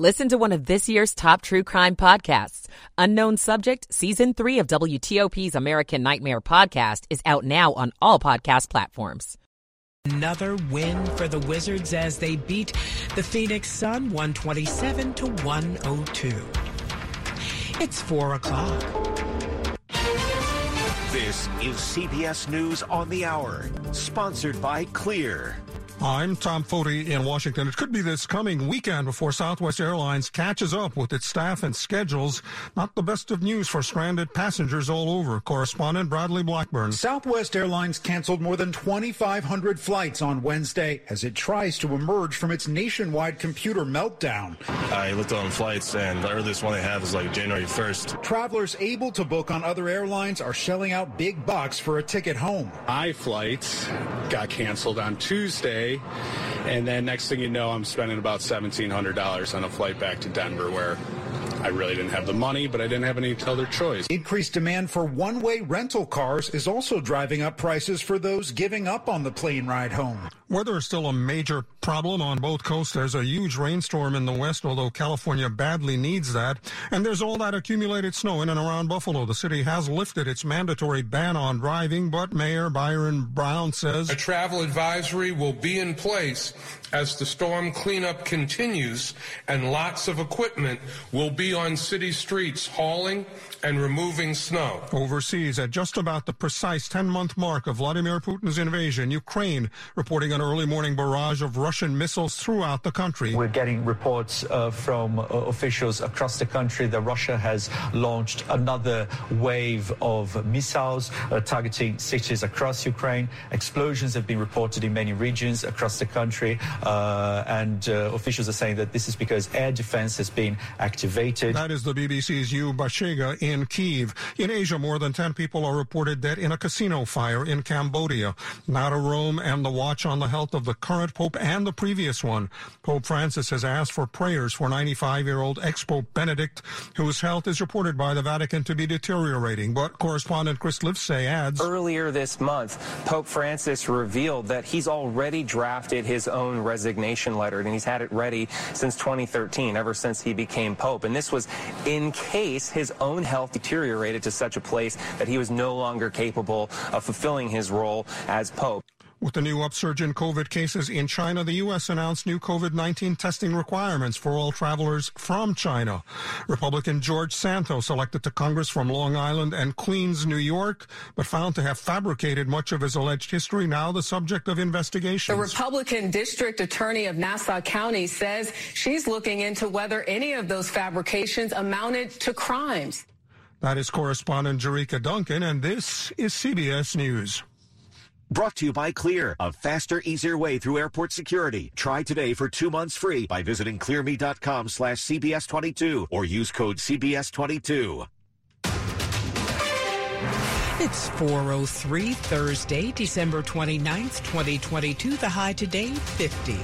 Listen to one of this year's top true crime podcasts. Unknown Subject, Season 3 of WTOP's American Nightmare podcast is out now on all podcast platforms. Another win for the Wizards as they beat the Phoenix Sun 127 to 102. It's 4 o'clock. This is CBS News on the Hour, sponsored by Clear. I'm Tom Foti in Washington. It could be this coming weekend before Southwest Airlines catches up with its staff and schedules. Not the best of news for stranded passengers all over. Correspondent Bradley Blackburn. Southwest Airlines canceled more than 2,500 flights on Wednesday as it tries to emerge from its nationwide computer meltdown. I looked on flights, and the earliest one they have is like January 1st. Travelers able to book on other airlines are shelling out big bucks for a ticket home. My flight got canceled on Tuesday and then next thing you know, I'm spending about $1,700 on a flight back to Denver where I really didn't have the money, but I didn't have any other choice. Increased demand for one way rental cars is also driving up prices for those giving up on the plane ride home. Weather is still a major problem on both coasts. There's a huge rainstorm in the west, although California badly needs that. And there's all that accumulated snow in and around Buffalo. The city has lifted its mandatory ban on driving, but Mayor Byron Brown says a travel advisory will be in place as the storm cleanup continues and lots of equipment will be on city streets hauling and removing snow. Overseas, at just about the precise 10 month mark of Vladimir Putin's invasion, Ukraine reporting an early morning barrage of Russian missiles throughout the country. We're getting reports uh, from uh, officials across the country that Russia has launched another wave of missiles uh, targeting cities across Ukraine. Explosions have been reported in many regions across the country, uh, and uh, officials are saying that this is because air defense has been activated. That is the BBC's Hugo Bachega in Kiev. In Asia, more than 10 people are reported dead in a casino fire in Cambodia. Not a Rome and the watch on the health of the current Pope and the previous one. Pope Francis has asked for prayers for 95-year-old ex-Pope Benedict, whose health is reported by the Vatican to be deteriorating. But correspondent Chris Livesay adds... Earlier this month, Pope Francis revealed that he's already drafted his own resignation letter, and he's had it ready since 2013, ever since he became Pope. And this was in case his own health health deteriorated to such a place that he was no longer capable of fulfilling his role as Pope. With the new upsurge in COVID cases in China, the U.S. announced new COVID-19 testing requirements for all travelers from China. Republican George Santos, elected to Congress from Long Island and Queens, New York, but found to have fabricated much of his alleged history, now the subject of investigation. The Republican District Attorney of Nassau County says she's looking into whether any of those fabrications amounted to crimes. That is correspondent Jerika Duncan, and this is CBS News. Brought to you by Clear, a faster, easier way through airport security. Try today for two months free by visiting clearme.com slash CBS22 or use code CBS22. It's 403 Thursday, December 29th, 2022. The high today, 50.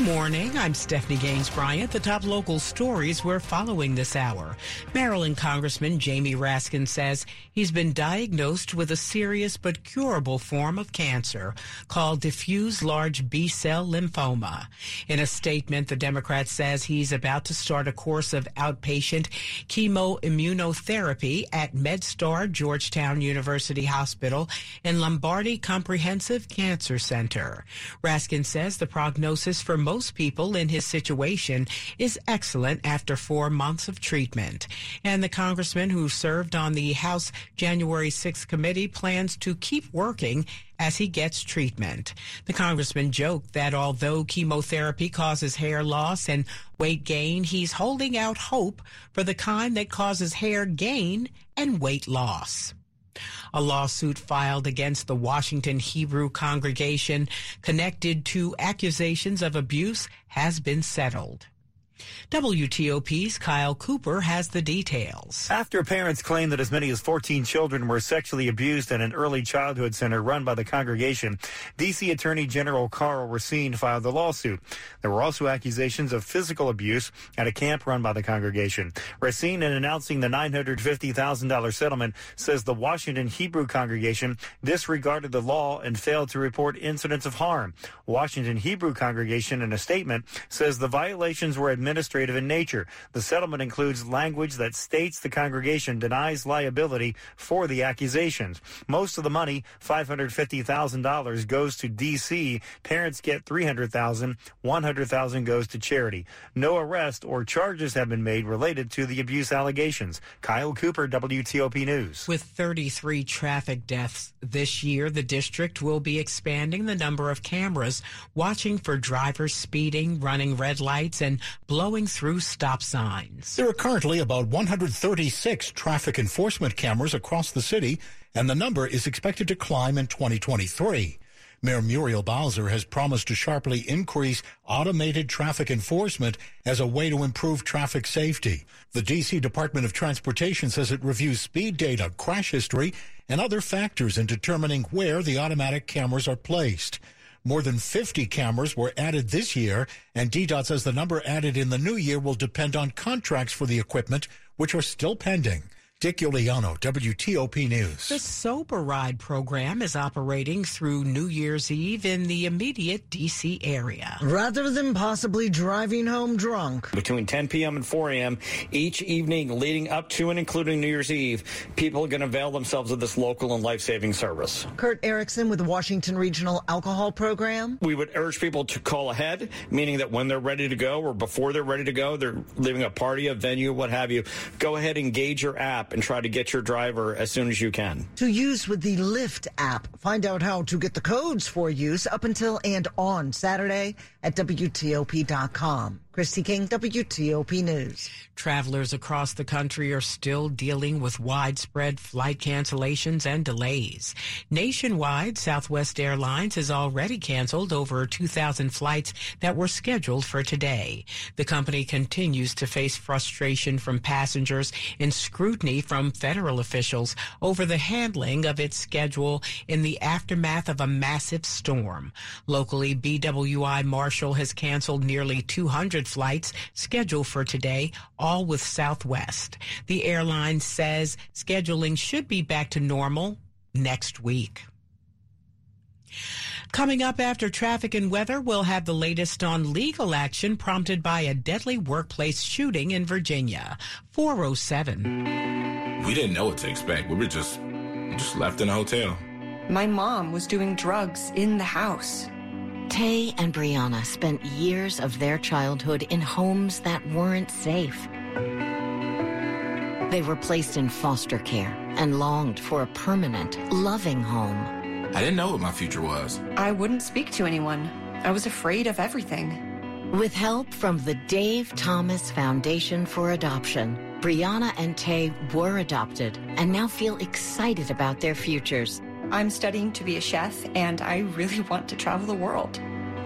Good morning. I'm Stephanie Gaines Bryant. The top local stories we're following this hour. Maryland Congressman Jamie Raskin says he's been diagnosed with a serious but curable form of cancer called diffuse large B cell lymphoma. In a statement, the Democrat says he's about to start a course of outpatient chemoimmunotherapy at MedStar Georgetown University Hospital and Lombardi Comprehensive Cancer Center. Raskin says the prognosis for most people in his situation is excellent after four months of treatment. And the congressman who served on the House January 6th committee plans to keep working as he gets treatment. The congressman joked that although chemotherapy causes hair loss and weight gain, he's holding out hope for the kind that causes hair gain and weight loss. A lawsuit filed against the Washington Hebrew congregation connected to accusations of abuse has been settled. WTOP's Kyle Cooper has the details. After parents claimed that as many as 14 children were sexually abused at an early childhood center run by the congregation, D.C. Attorney General Karl Racine filed the lawsuit. There were also accusations of physical abuse at a camp run by the congregation. Racine, in announcing the $950,000 settlement, says the Washington Hebrew congregation disregarded the law and failed to report incidents of harm. Washington Hebrew congregation, in a statement, says the violations were administrative in nature. The settlement includes language that states the congregation denies liability for the accusations. Most of the money, $550,000, goes to D.C. Parents get $300,000. $100,000 goes to charity. No arrest or charges have been made related to the abuse allegations. Kyle Cooper, WTOP News. With 33 traffic deaths this year, the district will be expanding the number of cameras watching for drivers speeding, running red lights, and blowing through stop signs. There are currently about 136 traffic enforcement cameras across the city, and the number is expected to climb in 2023. Mayor Muriel Bowser has promised to sharply increase automated traffic enforcement as a way to improve traffic safety. The D.C. Department of Transportation says it reviews speed data, crash history, and other factors in determining where the automatic cameras are placed. More than 50 cameras were added this year, and DDOT says the number added in the new year will depend on contracts for the equipment, which are still pending. Dick Uliano, WTOP News. The Sober Ride program is operating through New Year's Eve in the immediate D.C. area. Rather than possibly driving home drunk. Between 10 p.m. and 4 a.m. each evening leading up to and including New Year's Eve, people are going to avail themselves of this local and life-saving service. Kurt Erickson with the Washington Regional Alcohol Program. We would urge people to call ahead, meaning that when they're ready to go or before they're ready to go, they're leaving a party, a venue, what have you, go ahead, and engage your app and try to get your driver as soon as you can. To use with the Lyft app. Find out how to get the codes for use up until and on Saturday at WTOP.com. Christy King, WTOP News. Travelers across the country are still dealing with widespread flight cancellations and delays. Nationwide, Southwest Airlines has already canceled over 2,000 flights that were scheduled for today. The company continues to face frustration from passengers and scrutiny from federal officials over the handling of its schedule in the aftermath of a massive storm. Locally, BWI Marshall has canceled nearly 200 flights scheduled for today, all with Southwest. The airline says scheduling should be back to normal next week. Coming up after traffic and weather, we'll have the latest on legal action prompted by a deadly workplace shooting in Virginia. 407. We didn't know what to expect. We were just just left in a hotel. My mom was doing drugs in the house. Tay and Brianna spent years of their childhood in homes that weren't safe. They were placed in foster care and longed for a permanent, loving home. I didn't know what my future was. I wouldn't speak to anyone. I was afraid of everything. With help from the Dave Thomas Foundation for Adoption, Brianna and Tay were adopted and now feel excited about their futures. I'm studying to be a chef, and I really want to travel the world.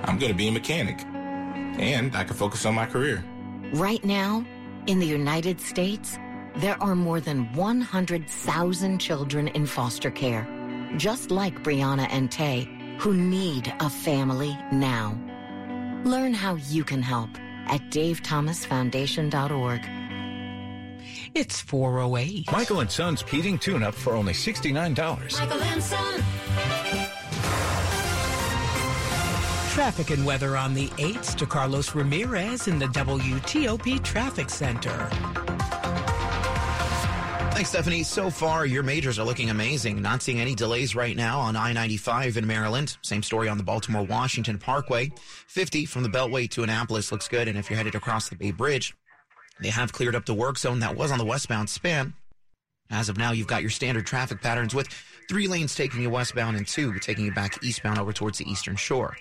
I'm going to be a mechanic, and I can focus on my career. Right now, in the United States, there are more than 100,000 children in foster care, just like Brianna and Tay, who need a family now. Learn how you can help at davethomasfoundation.org. It's 408. Michael and Son's heating tune-up for only $69. Michael and Son. Traffic and weather on the 8th to Carlos Ramirez in the WTOP Traffic Center. Thanks, Stephanie. So far, your majors are looking amazing. Not seeing any delays right now on I-95 in Maryland. Same story on the Baltimore-Washington Parkway. 50 from the Beltway to Annapolis looks good. And if you're headed across the Bay Bridge, they have cleared up the work zone that was on the westbound span. As of now, you've got your standard traffic patterns with three lanes taking you westbound and two taking you back eastbound over towards the eastern shore.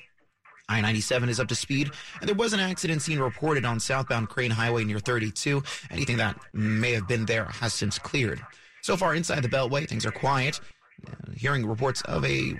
I-97 is up to speed, and there was an accident scene reported on southbound Crane Highway near 32. Anything that may have been there has since cleared. So far inside the Beltway, things are quiet. Hearing reports of a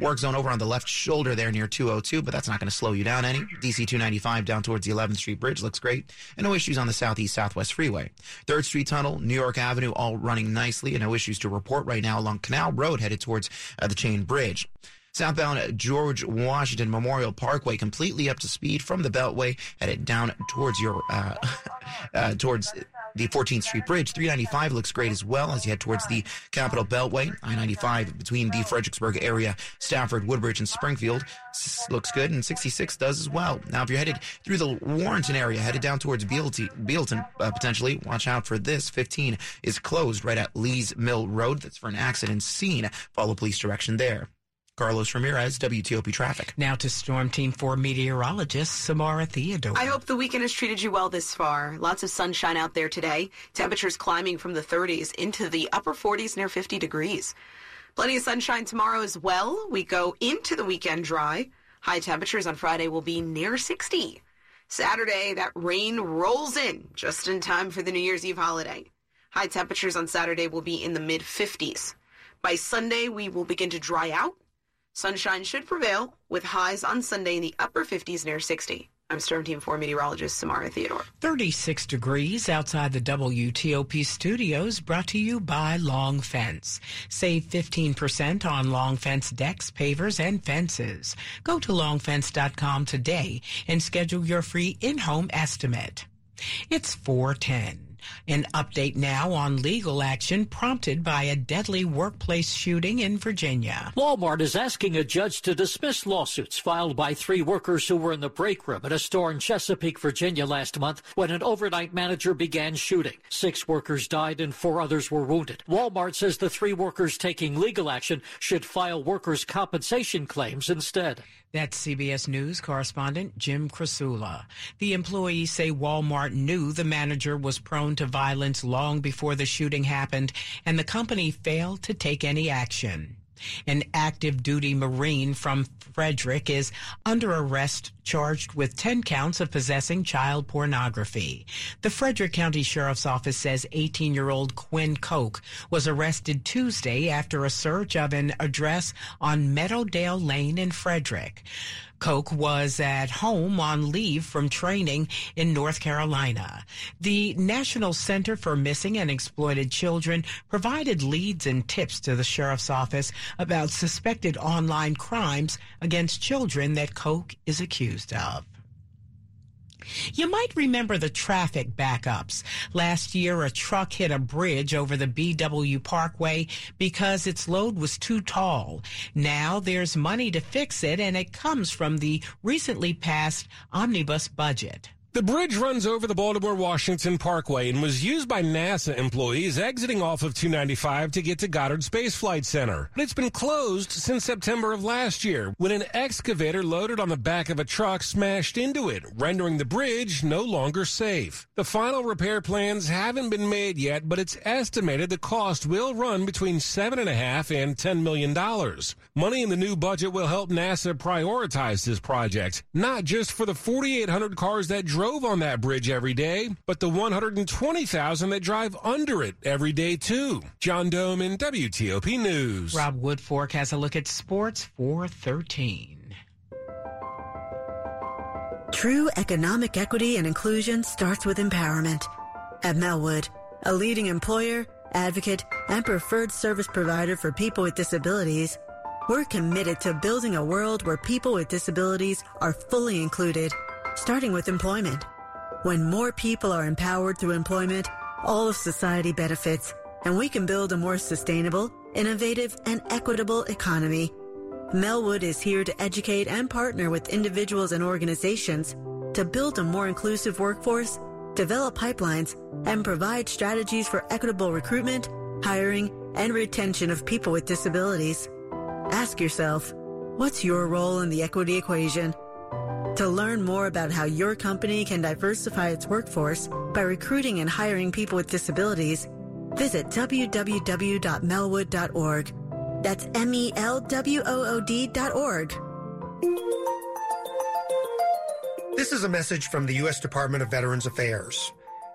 work zone over on the left shoulder there near 202, but that's not going to slow you down any. DC 295 down towards the 11th Street Bridge looks great, and no issues on the Southeast Southwest Freeway. 3rd Street Tunnel, New York Avenue, all running nicely, and no issues to report right now along Canal Road headed towards uh, the Chain Bridge. Southbound George Washington Memorial Parkway completely up to speed from the Beltway, headed down towards your uh, uh, towards the 14th Street Bridge. 395 looks great as well as you head towards the Capitol Beltway. I-95 between the Fredericksburg area, Stafford, Woodbridge, and Springfield looks good, and 66 does as well. Now, if you're headed through the Warrenton area, headed down towards Bealty, Bealton, uh, potentially, watch out for this. 15 is closed right at Lee's Mill Road. That's for an accident scene. Follow police direction there. Carlos Ramirez, WTOP Traffic. Now to Storm Team 4 meteorologist Samara Theodore. I hope the weekend has treated you well this far. Lots of sunshine out there today. Temperatures climbing from the 30s into the upper 40s near 50 degrees. Plenty of sunshine tomorrow as well. We go into the weekend dry. High temperatures on Friday will be near 60. Saturday, that rain rolls in just in time for the New Year's Eve holiday. High temperatures on Saturday will be in the mid 50s. By Sunday, we will begin to dry out Sunshine should prevail with highs on Sunday in the upper 50s near 60. I'm Storm Team 4 meteorologist Samara Theodore. 36 degrees outside the WTOP studios brought to you by Long Fence. Save 15% on Long Fence decks, pavers, and fences. Go to longfence.com today and schedule your free in-home estimate. It's 410. An update now on legal action prompted by a deadly workplace shooting in Virginia. Walmart is asking a judge to dismiss lawsuits filed by three workers who were in the break room at a store in Chesapeake, Virginia last month when an overnight manager began shooting. Six workers died and four others were wounded. Walmart says the three workers taking legal action should file workers' compensation claims instead. That's CBS News correspondent Jim Krasula. The employees say Walmart knew the manager was prone to violence long before the shooting happened, and the company failed to take any action. An active duty Marine from Frederick is under arrest charged with 10 counts of possessing child pornography. The Frederick County Sheriff's Office says 18 year old Quinn Koch was arrested Tuesday after a search of an address on Meadowdale Lane in Frederick. Koch was at home on leave from training in North Carolina. The National Center for Missing and Exploited Children provided leads and tips to the sheriff's office about suspected online crimes against children that Koch is accused of. You might remember the traffic backups. Last year, a truck hit a bridge over the BW Parkway because its load was too tall. Now there's money to fix it, and it comes from the recently passed omnibus budget. The bridge runs over the Baltimore Washington Parkway and was used by NASA employees exiting off of 295 to get to Goddard Space Flight Center. It's been closed since September of last year when an excavator loaded on the back of a truck smashed into it, rendering the bridge no longer safe. The final repair plans haven't been made yet, but it's estimated the cost will run between seven and a half and ten million dollars. Money in the new budget will help NASA prioritize this project, not just for the 4,800 cars that drove on that bridge every day, but the 120,000 that drive under it every day too. John Domen WTOP News. Rob Woodfork has a look at sports 413. True economic equity and inclusion starts with empowerment. At Melwood, a leading employer, advocate, and preferred service provider for people with disabilities, we're committed to building a world where people with disabilities are fully included starting with employment. When more people are empowered through employment, all of society benefits, and we can build a more sustainable, innovative, and equitable economy. Melwood is here to educate and partner with individuals and organizations to build a more inclusive workforce, develop pipelines, and provide strategies for equitable recruitment, hiring, and retention of people with disabilities. Ask yourself, what's your role in the equity equation? To learn more about how your company can diversify its workforce by recruiting and hiring people with disabilities, visit www.melwood.org. That's M-E-L-W-O-O-D dot org. This is a message from the U.S. Department of Veterans Affairs.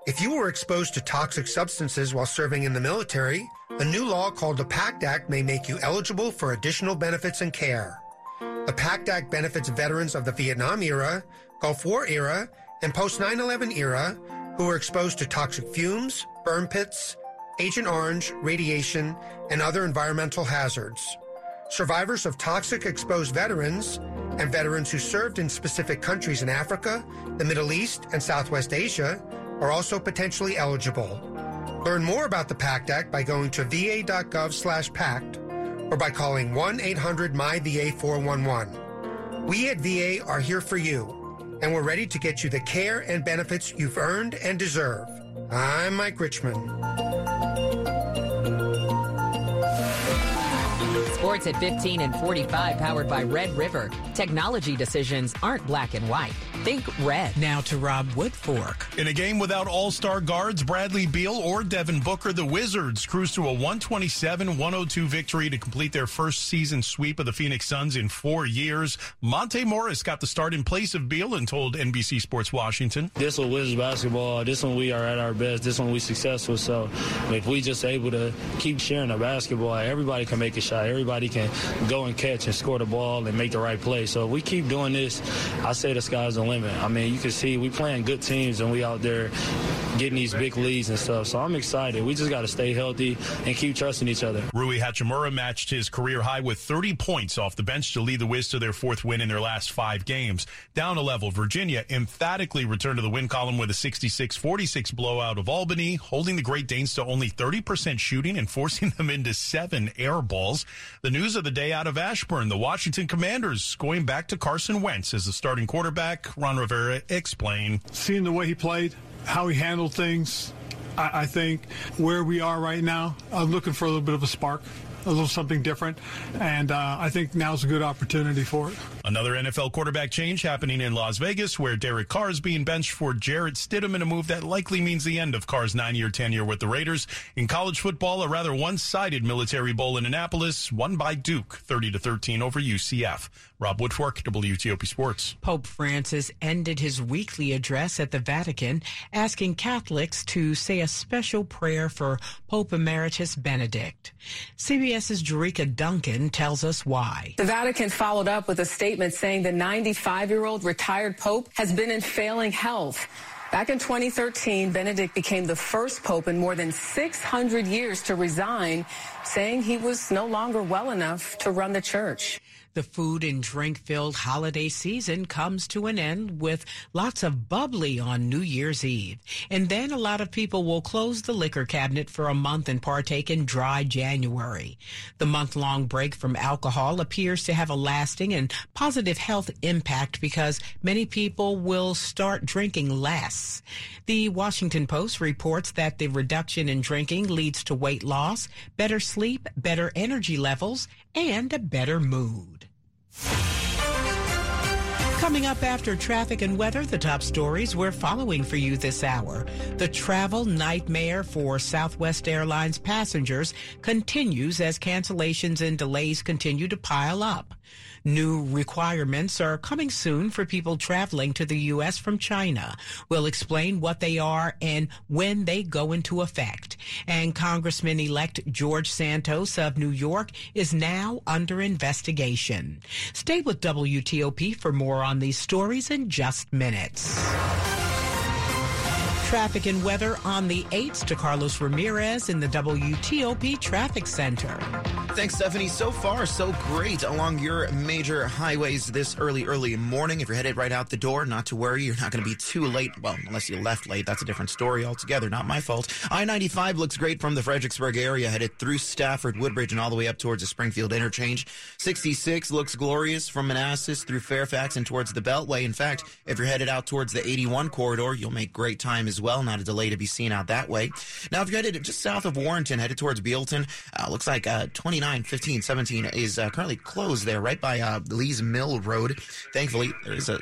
If you were exposed to toxic substances while serving in the military, A new law called the PACT Act may make you eligible for additional benefits and care. The PACT Act benefits veterans of the Vietnam era, Gulf War era, and post 9 11 era who were exposed to toxic fumes, burn pits, Agent Orange, radiation, and other environmental hazards. Survivors of toxic exposed veterans and veterans who served in specific countries in Africa, the Middle East, and Southwest Asia are also potentially eligible. Learn more about the PACT Act by going to va.gov slash PACT or by calling 1-800-MY-VA-411. We at VA are here for you, and we're ready to get you the care and benefits you've earned and deserve. I'm Mike Richmond. Sports at 15 and 45, powered by Red River. Technology decisions aren't black and white. Think red. Now to Rob Woodfork. In a game without all star guards Bradley Beal or Devin Booker, the Wizards cruise to a 127 102 victory to complete their first season sweep of the Phoenix Suns in four years. Monte Morris got the start in place of Beal and told NBC Sports Washington. This one Wizards basketball, this one we are at our best, this one we successful. So if we just able to keep sharing the basketball, everybody can make a shot. Everybody can go and catch and score the ball and make the right play. So if we keep doing this, I say the sky's the limit. I mean, you can see we playing good teams and we out there getting these big leads and stuff. So I'm excited. We just got to stay healthy and keep trusting each other. Rui Hachimura matched his career high with 30 points off the bench to lead the Wiz to their fourth win in their last five games. Down a level, Virginia emphatically returned to the win column with a 66-46 blowout of Albany, holding the Great Danes to only 30% shooting and forcing them into seven air balls. The news of the day out of Ashburn, the Washington Commanders going back to Carson Wentz as the starting quarterback. Ron Rivera explained. Seeing the way he played, how he handled things, I, I think where we are right now, I'm looking for a little bit of a spark a little something different. And uh, I think now's a good opportunity for it. Another NFL quarterback change happening in Las Vegas, where Derek Carr is being benched for Jarrett Stidham in a move that likely means the end of Carr's nine-year tenure with the Raiders. In college football, a rather one-sided military bowl in Annapolis, won by Duke, 30 to 13 over UCF. Rob Woodfork, WTOP Sports. Pope Francis ended his weekly address at the Vatican, asking Catholics to say a special prayer for Pope Emeritus Benedict. CBS's Jerika Duncan tells us why. The Vatican followed up with a statement saying the 95 year old retired Pope has been in failing health. Back in 2013, Benedict became the first pope in more than 600 years to resign, saying he was no longer well enough to run the church. The food and drink filled holiday season comes to an end with lots of bubbly on New Year's Eve. And then a lot of people will close the liquor cabinet for a month and partake in dry January. The month long break from alcohol appears to have a lasting and positive health impact because many people will start drinking less. The Washington Post reports that the reduction in drinking leads to weight loss, better sleep, better energy levels, and a better mood. Coming up after traffic and weather, the top stories we're following for you this hour. The travel nightmare for Southwest Airlines passengers continues as cancellations and delays continue to pile up. New requirements are coming soon for people traveling to the U.S. from China. We'll explain what they are and when they go into effect. And Congressman-elect George Santos of New York is now under investigation. Stay with WTOP for more on these stories in just minutes. Traffic and weather on the 8th to Carlos Ramirez in the WTOP Traffic Center. Thanks, Stephanie. So far, so great along your major highways this early, early morning. If you're headed right out the door, not to worry. You're not going to be too late. Well, unless you left late. That's a different story altogether. Not my fault. I 95 looks great from the Fredericksburg area, headed through Stafford, Woodbridge, and all the way up towards the Springfield interchange. 66 looks glorious from Manassas through Fairfax and towards the Beltway. In fact, if you're headed out towards the 81 corridor, you'll make great time as well. Not a delay to be seen out that way. Now, if you're headed just south of Warrenton, headed towards Bealton, uh, looks like uh, 29, 15, 17 is uh, currently closed there, right by uh, Lee's Mill Road. Thankfully, there is a,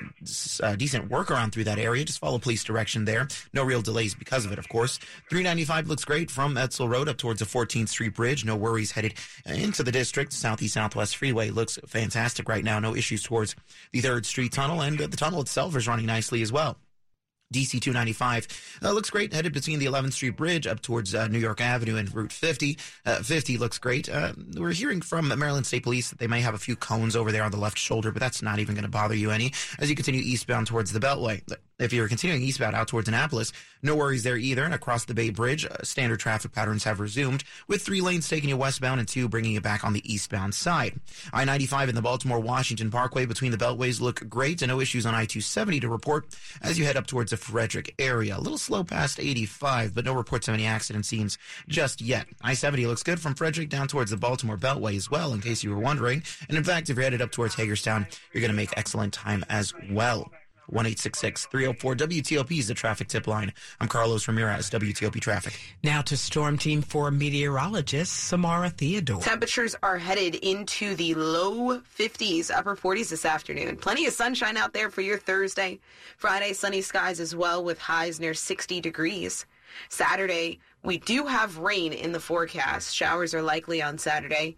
a decent workaround through that area. Just follow police direction there. No real delays because of it, of course. 395 looks great from Edsall Road up towards the 14th Street Bridge. No worries headed into the district. Southeast Southwest Freeway looks fantastic right now. No issues towards the 3rd Street Tunnel, and the tunnel itself is running nicely as well. DC 295 uh, looks great, headed between the 11th Street Bridge up towards uh, New York Avenue and Route 50. Uh, 50 looks great. Uh, we're hearing from Maryland State Police that they may have a few cones over there on the left shoulder, but that's not even going to bother you any as you continue eastbound towards the Beltway. If you're continuing eastbound out towards Annapolis, no worries there either. And across the Bay Bridge, uh, standard traffic patterns have resumed, with three lanes taking you westbound and two bringing you back on the eastbound side. I-95 and the Baltimore-Washington Parkway between the beltways look great, and no issues on I-270 to report as you head up towards the Frederick area. A little slow past 85, but no reports of any accident scenes just yet. I-70 looks good from Frederick down towards the Baltimore Beltway as well, in case you were wondering. And in fact, if you're headed up towards Hagerstown, you're going to make excellent time as well. 1 304 WTOP is the traffic tip line. I'm Carlos Ramirez, WTOP Traffic. Now to Storm Team 4 meteorologist Samara Theodore. Temperatures are headed into the low 50s, upper 40s this afternoon. Plenty of sunshine out there for your Thursday. Friday, sunny skies as well with highs near 60 degrees. Saturday, we do have rain in the forecast. Showers are likely on Saturday.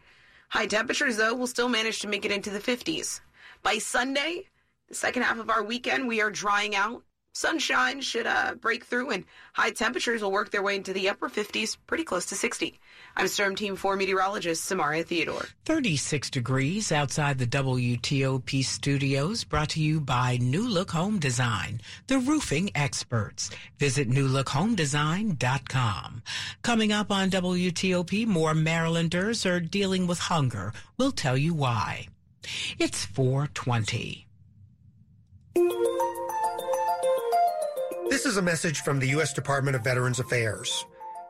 High temperatures, though, will still manage to make it into the 50s. By Sunday, the second half of our weekend, we are drying out. Sunshine should uh, break through, and high temperatures will work their way into the upper 50s, pretty close to 60. I'm Storm Team 4 meteorologist Samara Theodore. 36 degrees outside the WTOP studios, brought to you by New Look Home Design, the roofing experts. Visit newlookhomedesign.com. Coming up on WTOP, more Marylanders are dealing with hunger. We'll tell you why. It's 420. This is a message from the U.S. Department of Veterans Affairs.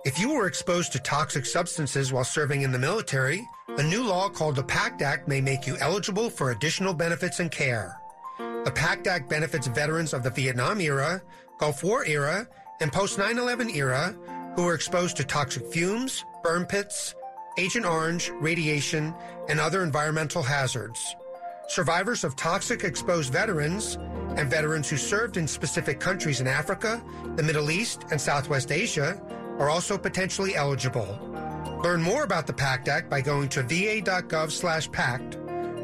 If you were exposed to toxic substances while serving in the military, a new law called the PACT Act may make you eligible for additional benefits and care. The PACT Act benefits veterans of the Vietnam era, Gulf War era, and post 9 11 era who were exposed to toxic fumes, burn pits, Agent Orange, radiation, and other environmental hazards. Survivors of toxic exposed veterans and veterans who served in specific countries in Africa, the Middle East, and Southwest Asia are also potentially eligible. Learn more about the PACT Act by going to va.gov slash PACT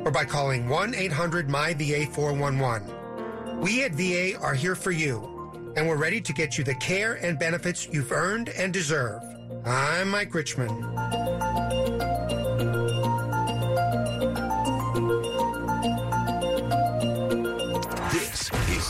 or by calling 1-800-MY-VA-411. We at VA are here for you, and we're ready to get you the care and benefits you've earned and deserve. I'm Mike Richmond.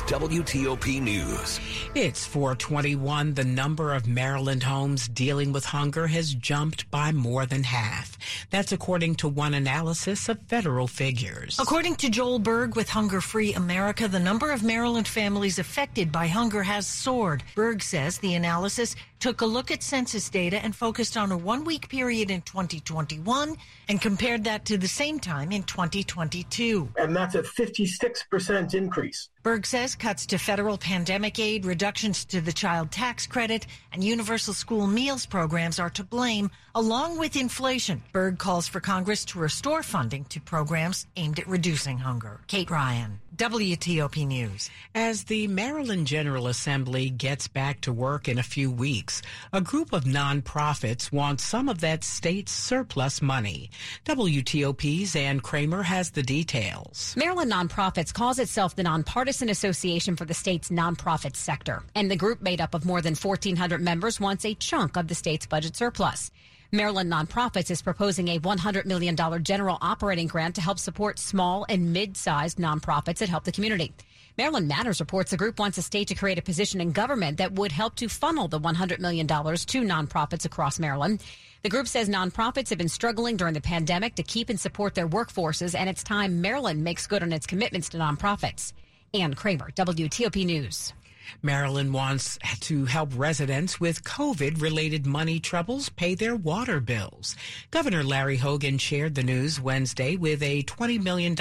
WTOP News. It's 421. The number of Maryland homes dealing with hunger has jumped by more than half. That's according to one analysis of federal figures. According to Joel Berg with Hunger Free America, the number of Maryland families affected by hunger has soared. Berg says the analysis took a look at census data and focused on a one week period in 2021 and compared that to the same time in 2022. And that's a 56% increase. Berg says cuts to federal pandemic aid, reductions to the child tax credit, and universal school meals programs are to blame, along with inflation. Berg calls for Congress to restore funding to programs aimed at reducing hunger. Kate Ryan. WTOP News. As the Maryland General Assembly gets back to work in a few weeks, a group of nonprofits want some of that state's surplus money. WTOP's Ann Kramer has the details. Maryland Nonprofits calls itself the Nonpartisan Association for the state's nonprofit sector, and the group made up of more than 1,400 members wants a chunk of the state's budget surplus. Maryland Nonprofits is proposing a $100 million general operating grant to help support small and mid-sized nonprofits that help the community. Maryland Matters reports the group wants the state to create a position in government that would help to funnel the $100 million to nonprofits across Maryland. The group says nonprofits have been struggling during the pandemic to keep and support their workforces, and it's time Maryland makes good on its commitments to nonprofits. Ann Kramer, WTOP News. Maryland wants to help residents with COVID related money troubles pay their water bills. Governor Larry Hogan shared the news Wednesday with a $20 million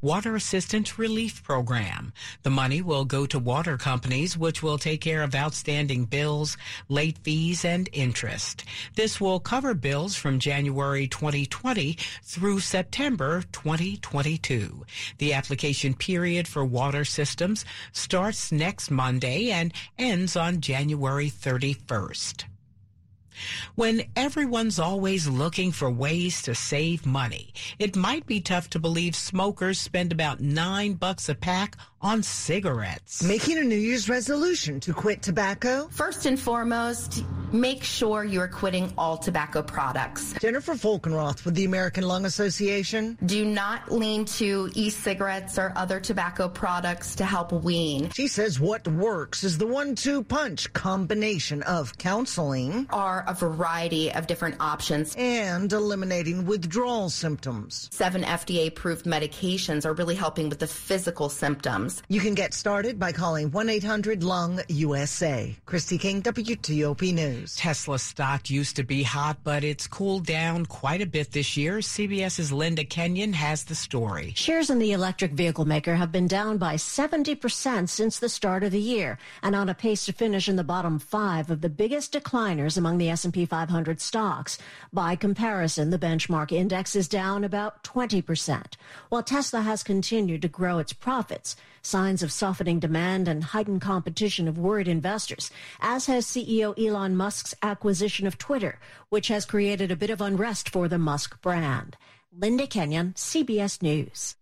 water assistance relief program. The money will go to water companies, which will take care of outstanding bills, late fees, and interest. This will cover bills from January 2020 through September 2022. The application period for water systems starts next month Monday and ends on January 31st. When everyone's always looking for ways to save money, it might be tough to believe smokers spend about nine bucks a pack on cigarettes. Making a New Year's resolution to quit tobacco? First and foremost, make sure you're quitting all tobacco products. Jennifer Folkenroth with the American Lung Association. Do not lean to e-cigarettes or other tobacco products to help wean. She says what works is the one-two punch combination of counseling are a variety of different options and eliminating withdrawal symptoms. Seven FDA-approved medications are really helping with the physical symptoms. You can get started by calling 1-800-LUNG-USA. Christy King, WTOP News. Tesla stock used to be hot, but it's cooled down quite a bit this year. CBS's Linda Kenyon has the story. Shares in the electric vehicle maker have been down by 70% since the start of the year and on a pace to finish in the bottom five of the biggest decliners among the S&P 500 stocks. By comparison, the benchmark index is down about 20%. While Tesla has continued to grow its profits, signs of softening demand and heightened competition have worried investors, as has CEO Elon Musk's acquisition of Twitter, which has created a bit of unrest for the Musk brand. Linda Kenyon, CBS News.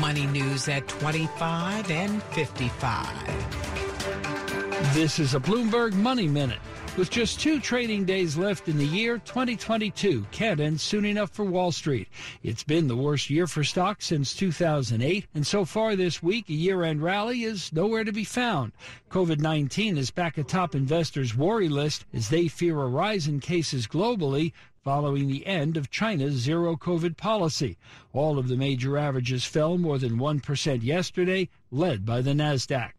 Money news at 25 and 55. This is a Bloomberg Money Minute. With just two trading days left in the year, 2022 can't end soon enough for Wall Street. It's been the worst year for stocks since 2008, and so far this week, a year end rally is nowhere to be found. COVID 19 is back atop investors' worry list as they fear a rise in cases globally following the end of China's zero COVID policy. All of the major averages fell more than 1% yesterday, led by the NASDAQ.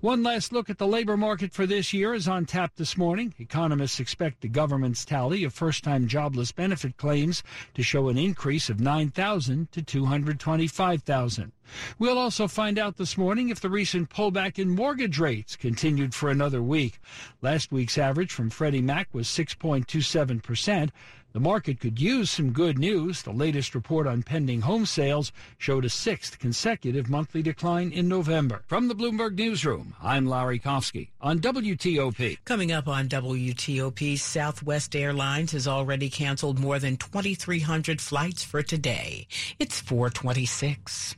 One last look at the labor market for this year is on tap this morning. Economists expect the government's tally of first-time jobless benefit claims to show an increase of 9,000 to 225,000. We'll also find out this morning if the recent pullback in mortgage rates continued for another week. Last week's average from Freddie Mac was 6.27 percent. The market could use some good news. The latest report on pending home sales showed a sixth consecutive monthly decline in November. From the Bloomberg Newsroom, I'm Larry Kofsky on WTOP. Coming up on WTOP, Southwest Airlines has already canceled more than 2,300 flights for today. It's 426.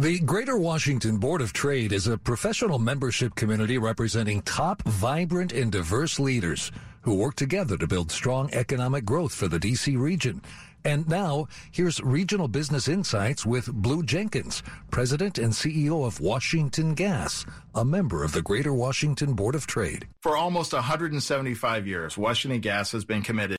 The Greater Washington Board of Trade is a professional membership community representing top, vibrant, and diverse leaders who work together to build strong economic growth for the D.C. region. And now, here's Regional Business Insights with Blue Jenkins, President and CEO of Washington Gas, a member of the Greater Washington Board of Trade. For almost 175 years, Washington Gas has been committed